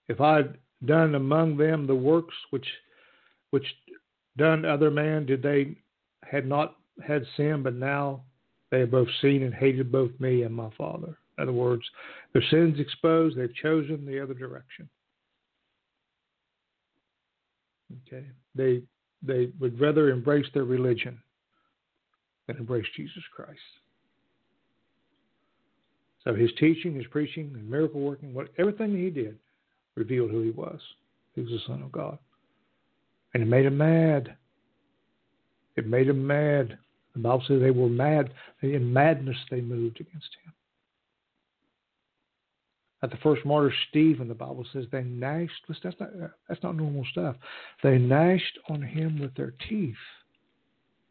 If I had done among them the works which which done other man, did they had not had sin, but now they have both seen and hated both me and my Father. In other words, their sins exposed, they've chosen the other direction. Okay. They they would rather embrace their religion than embrace Jesus Christ. So his teaching, his preaching, and miracle working, what everything he did revealed who he was. He was the Son of God. And it made him mad. It made him mad. The Bible says they were mad. In madness, they moved against him. At the first martyr, Stephen, the Bible says they gnashed. That's not, that's not normal stuff. They gnashed on him with their teeth.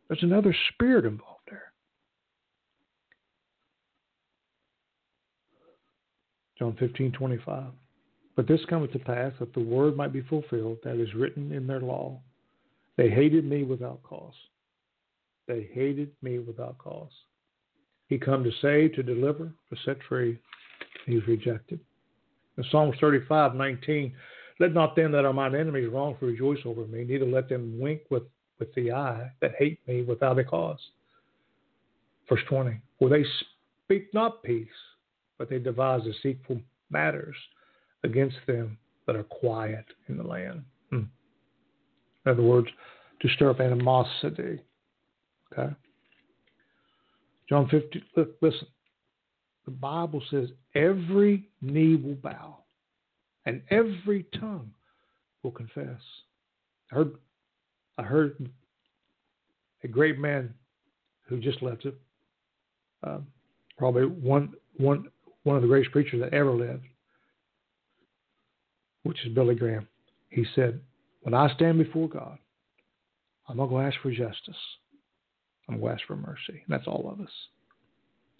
There's another spirit involved there. John 15, 25. But this cometh to pass that the word might be fulfilled that is written in their law. They hated me without cause. They hated me without cause. He come to save, to deliver, to set free. He was rejected. In Psalms 35, 19, let not them that are mine enemies wrongfully rejoice over me, neither let them wink with, with the eye that hate me without a cause. Verse 20, for they speak not peace, but they devise deceitful matters against them that are quiet in the land. Hmm. In other words, to stir up animosity, Okay? John 50, listen. The Bible says every knee will bow and every tongue will confess. I heard, I heard a great man who just left it, uh, probably one, one, one of the greatest preachers that ever lived, which is Billy Graham. He said, When I stand before God, I'm not going to ask for justice. I'm going ask for mercy. And that's all of us.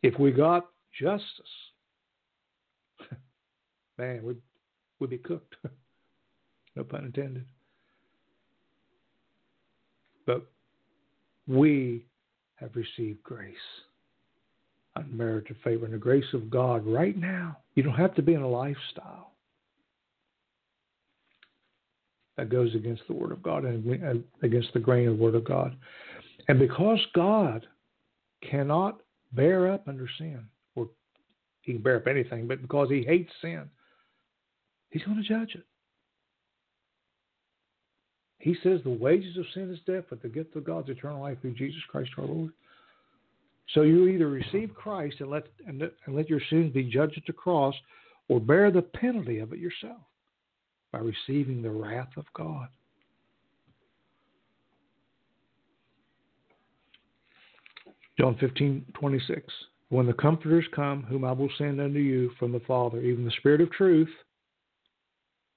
If we got justice, man, we'd, we'd be cooked. no pun intended. But we have received grace, unmerited favor, and the grace of God right now. You don't have to be in a lifestyle that goes against the Word of God and against the grain of the Word of God. And because God cannot bear up under sin, or he can bear up anything, but because he hates sin, he's going to judge it. He says the wages of sin is death, but the gift of God's eternal life through Jesus Christ our Lord. So you either receive Christ and let and, and let your sins be judged at the cross, or bear the penalty of it yourself by receiving the wrath of God. John 15, 26. When the Comforters come, whom I will send unto you from the Father, even the Spirit of truth,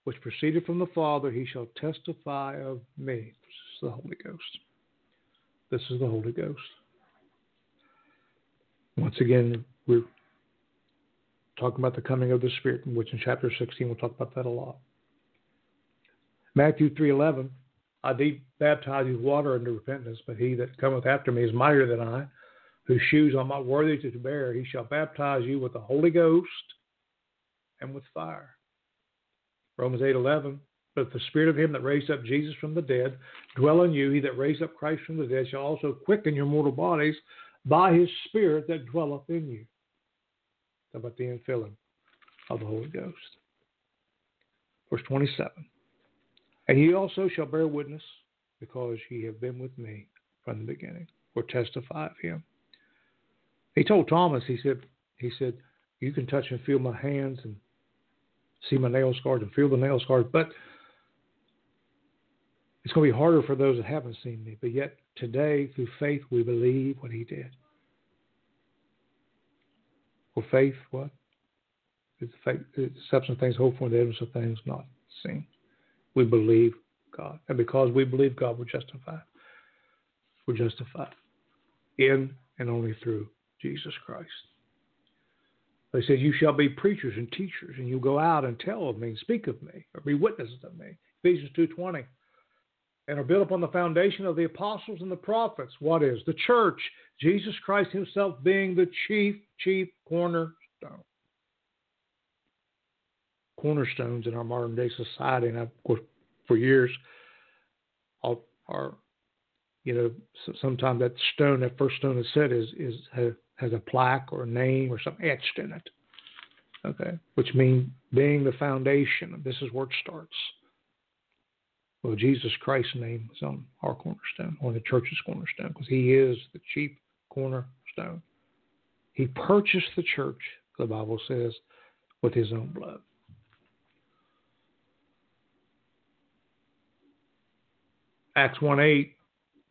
which proceeded from the Father, he shall testify of me. This is the Holy Ghost. This is the Holy Ghost. Once again, we're talking about the coming of the Spirit, which in chapter 16 we'll talk about that a lot. Matthew 3.11, I did baptize you with water unto repentance, but he that cometh after me is mightier than I, whose shoes I'm not worthy to bear. He shall baptize you with the Holy Ghost and with fire. Romans 8.11, but the spirit of him that raised up Jesus from the dead dwell in you. He that raised up Christ from the dead shall also quicken your mortal bodies by his spirit that dwelleth in you. How about the infilling of the Holy Ghost? Verse 27. And ye also shall bear witness, because ye have been with me from the beginning, or testify of him. He told Thomas, he said, he said, you can touch and feel my hands and see my nail scars and feel the nail scars, but it's going to be harder for those that haven't seen me. But yet today, through faith, we believe what he did. For faith, what? It's faith, it's substance things hoped for, the evidence of things not seen we believe God. And because we believe God, we're justified. We're justified in and only through Jesus Christ. They said, You shall be preachers and teachers, and you'll go out and tell of me speak of me, or be witnesses of me. Ephesians 2.20. And are built upon the foundation of the apostles and the prophets. What is? The church. Jesus Christ himself being the chief, chief cornerstone cornerstones in our modern day society. And of course, for years, our, you know, sometimes that stone, that first stone is set, is is has a plaque or a name or something etched in it. Okay, which means being the foundation. This is where it starts. Well, Jesus Christ's name is on our cornerstone, on the church's cornerstone, because He is the chief cornerstone. He purchased the church, the Bible says, with His own blood. Acts 1 8,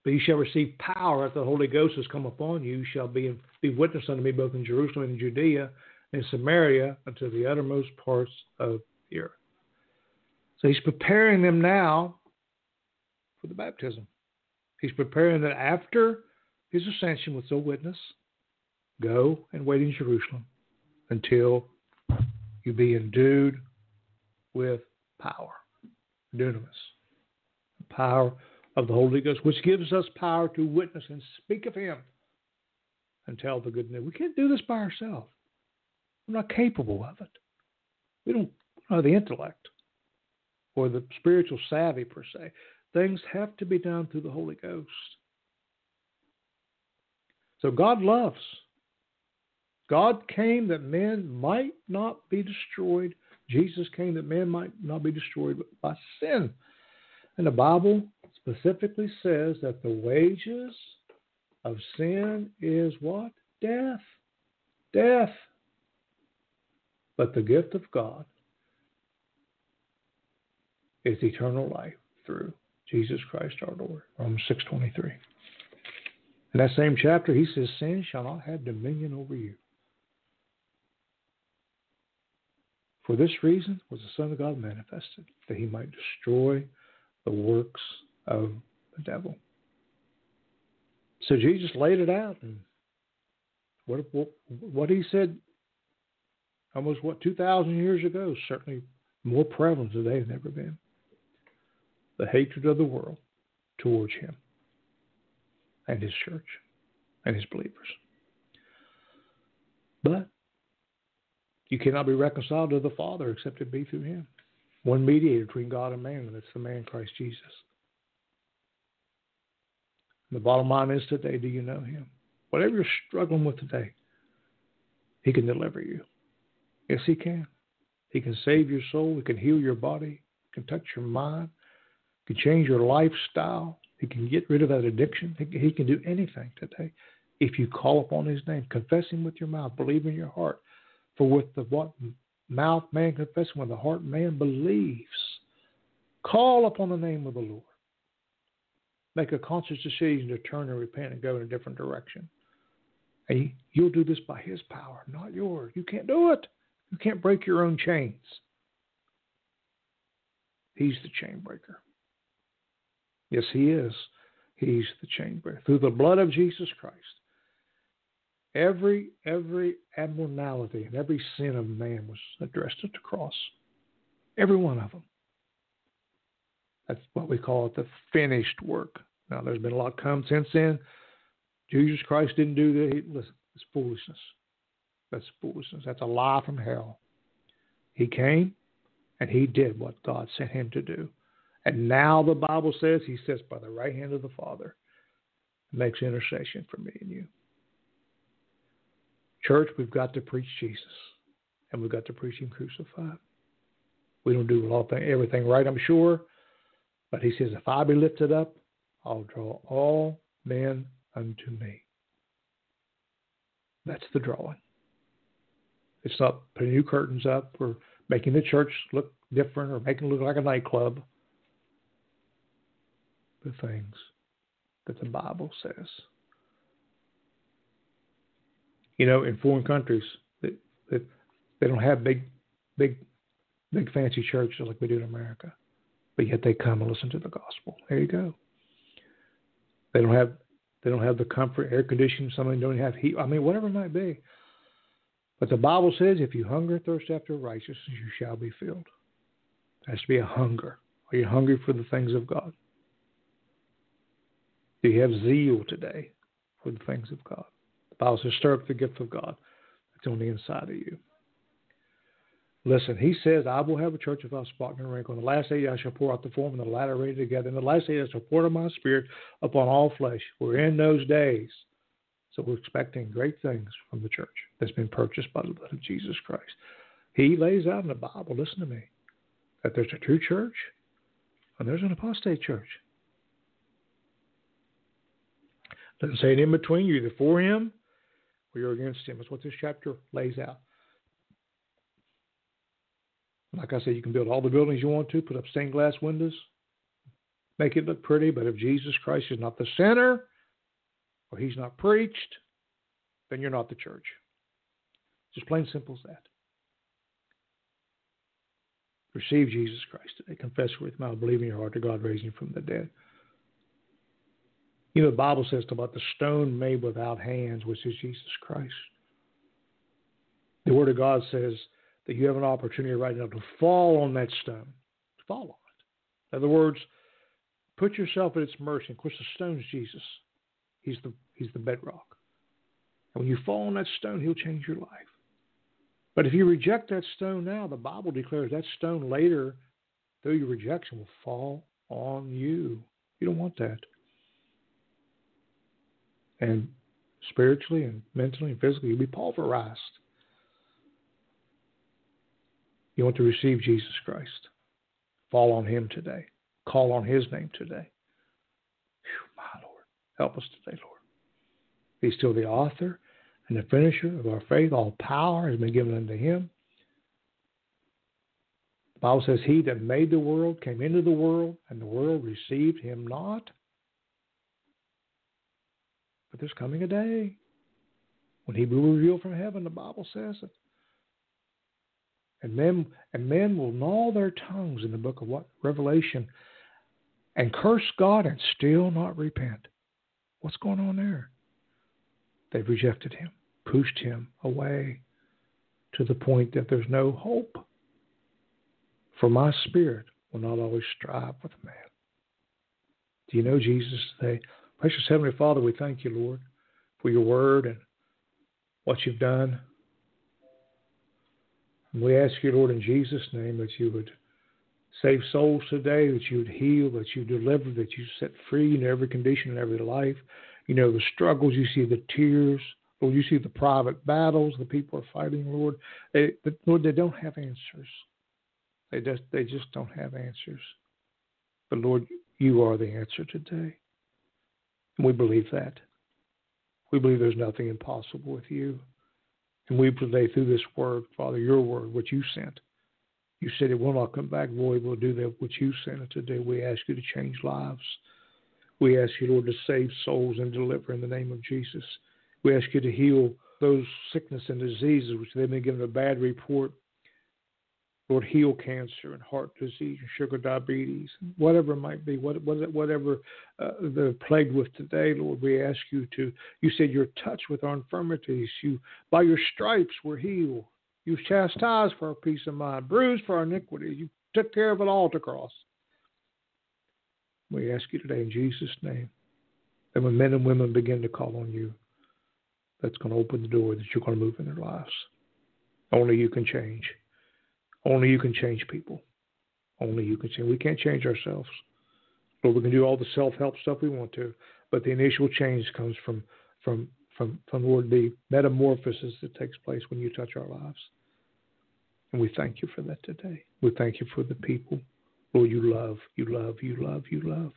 but you shall receive power after the Holy Ghost has come upon you. You shall be, be witness unto me both in Jerusalem and in Judea and Samaria unto the uttermost parts of the earth. So he's preparing them now for the baptism. He's preparing that after his ascension with the witness, go and wait in Jerusalem until you be endued with power, dunamis, power of the Holy Ghost, which gives us power to witness and speak of Him and tell the good news. We can't do this by ourselves. We're not capable of it. We don't have the intellect or the spiritual savvy per se. Things have to be done through the Holy Ghost. So God loves. God came that men might not be destroyed. Jesus came that men might not be destroyed by sin. And the Bible specifically says that the wages of sin is what? Death. Death. But the gift of God is eternal life through Jesus Christ our Lord. Romans 6.23. In that same chapter, he says, Sin shall not have dominion over you. For this reason was the Son of God manifested, that he might destroy the works of the devil. So Jesus laid it out, and what what, he said almost what, 2,000 years ago, certainly more prevalent today than ever been. The hatred of the world towards him and his church and his believers. But you cannot be reconciled to the Father except it be through him. One mediator between God and man, and that's the man Christ Jesus. The bottom line is today, do you know him? Whatever you're struggling with today, he can deliver you. Yes, he can. He can save your soul. He can heal your body. He can touch your mind. He can change your lifestyle. He can get rid of that addiction. He can do anything today. If you call upon his name, confess him with your mouth, believe in your heart. For with the what mouth man confesses, with the heart man believes. Call upon the name of the Lord. Make a conscious decision to turn and repent and go in a different direction. And you'll do this by his power, not yours. You can't do it. You can't break your own chains. He's the chain breaker. Yes, he is. He's the chain breaker. Through the blood of Jesus Christ, every every abnormality and every sin of man was addressed at the cross. Every one of them. That's what we call it the finished work. Now, there's been a lot come since then. Jesus Christ didn't do that. He, listen, it's foolishness. That's foolishness. That's a lie from hell. He came and he did what God sent him to do. And now the Bible says he sits by the right hand of the Father makes intercession for me and you. Church, we've got to preach Jesus and we've got to preach him crucified. We don't do all thing, everything right, I'm sure. But he says, if I be lifted up, I'll draw all men unto me. That's the drawing. It's not putting new curtains up or making the church look different or making it look like a nightclub. The things that the Bible says. You know, in foreign countries, that, that they don't have big, big, big fancy churches like we do in America, but yet they come and listen to the gospel. There you go. They don't have they don't have the comfort, air conditioning. Some of them don't have heat. I mean, whatever it might be. But the Bible says, if you hunger and thirst after righteousness, you shall be filled. There has to be a hunger. Are you hungry for the things of God? Do you have zeal today for the things of God? Bible says, stir up the gift of God that's on the inside of you. Listen, he says, I will have a church without spot and wrinkle. In the last day I shall pour out the form and the latter rain together. In the last day I shall pour out my spirit upon all flesh. We're in those days. So we're expecting great things from the church that's been purchased by the blood of Jesus Christ. He lays out in the Bible, listen to me, that there's a true church and there's an apostate church. Doesn't say in between. You're either for him you're against him. That's what this chapter lays out. Like I said, you can build all the buildings you want to, put up stained glass windows, make it look pretty, but if Jesus Christ is not the center or he's not preached, then you're not the church. Just plain simple as that. Receive Jesus Christ today. Confess with mouth, believe in your heart that God raised him from the dead. You know, the Bible says about the stone made without hands, which is Jesus Christ. The Word of God says that you have an opportunity right now to fall on that stone. to Fall on it. In other words, put yourself at its mercy. Of course, the stone is Jesus. He's the He's the bedrock. And when you fall on that stone, He'll change your life. But if you reject that stone now, the Bible declares that stone later, through your rejection, will fall on you. You don't want that. And spiritually and mentally and physically, you'll be pulverized. You want to receive Jesus Christ. Fall on Him today. Call on His name today. Whew, my Lord. Help us today, Lord. He's still the author and the finisher of our faith. All power has been given unto Him. The Bible says, He that made the world came into the world, and the world received Him not. But there's coming a day when He will reveal from heaven, the Bible says it. And men and men will gnaw their tongues in the book of what Revelation and curse God and still not repent. What's going on there? They've rejected him, pushed him away, to the point that there's no hope. For my spirit will not always strive with man. Do you know Jesus today? Precious Heavenly Father, we thank you, Lord, for your word and what you've done. And we ask you, Lord, in Jesus' name, that you would save souls today, that you would heal, that you deliver, that you set free in every condition in every life. You know, the struggles, you see the tears, Lord, you see the private battles the people are fighting, Lord. They, Lord, they don't have answers. They just, they just don't have answers. But Lord, you are the answer today. And we believe that. We believe there's nothing impossible with you. And we pray through this word, Father, your word, which you sent. You said it will not come back void. We'll do that which you sent it today. We ask you to change lives. We ask you, Lord, to save souls and deliver in the name of Jesus. We ask you to heal those sickness and diseases which they've been given a bad report Lord, heal cancer and heart disease and sugar diabetes, whatever it might be, whatever uh, they're plagued with today, Lord, we ask you to. You said you're touched with our infirmities. You, by your stripes, we're healed. You chastised for our peace of mind, bruised for our iniquities. You took care of it all the cross. We ask you today in Jesus' name that when men and women begin to call on you, that's going to open the door that you're going to move in their lives. Only you can change. Only you can change people. Only you can change. We can't change ourselves. But we can do all the self-help stuff we want to, but the initial change comes from from from from Lord the metamorphosis that takes place when you touch our lives. And we thank you for that today. We thank you for the people. Lord, you love, you love, you love, you love.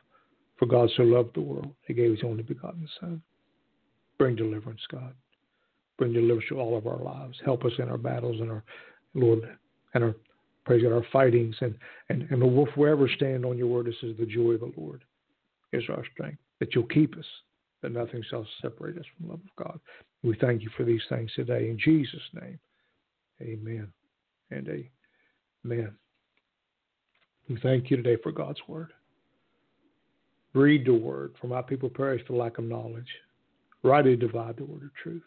For God so loved the world, He gave His only begotten Son. Bring deliverance, God. Bring deliverance to all of our lives. Help us in our battles and our Lord and our praise God, our fightings and and and we'll forever stand on your word. This is the joy of the Lord is our strength. That you'll keep us, that nothing shall separate us from the love of God. We thank you for these things today in Jesus' name. Amen and amen. We thank you today for God's word. Read the word, for my people perish for lack of knowledge. Rightly divide the word of truth.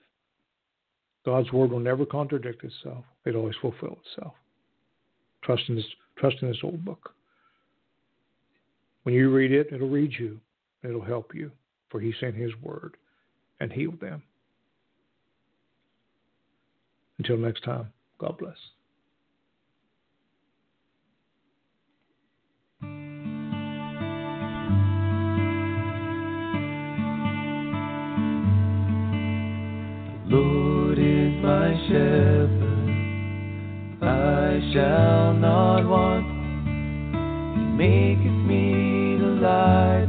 God's word will never contradict itself. It always fulfill itself. Trust in this, trust in this old book. When you read it, it'll read you. It'll help you, for He sent His word and healed them. Until next time, God bless. Shall not want. He maketh me to lie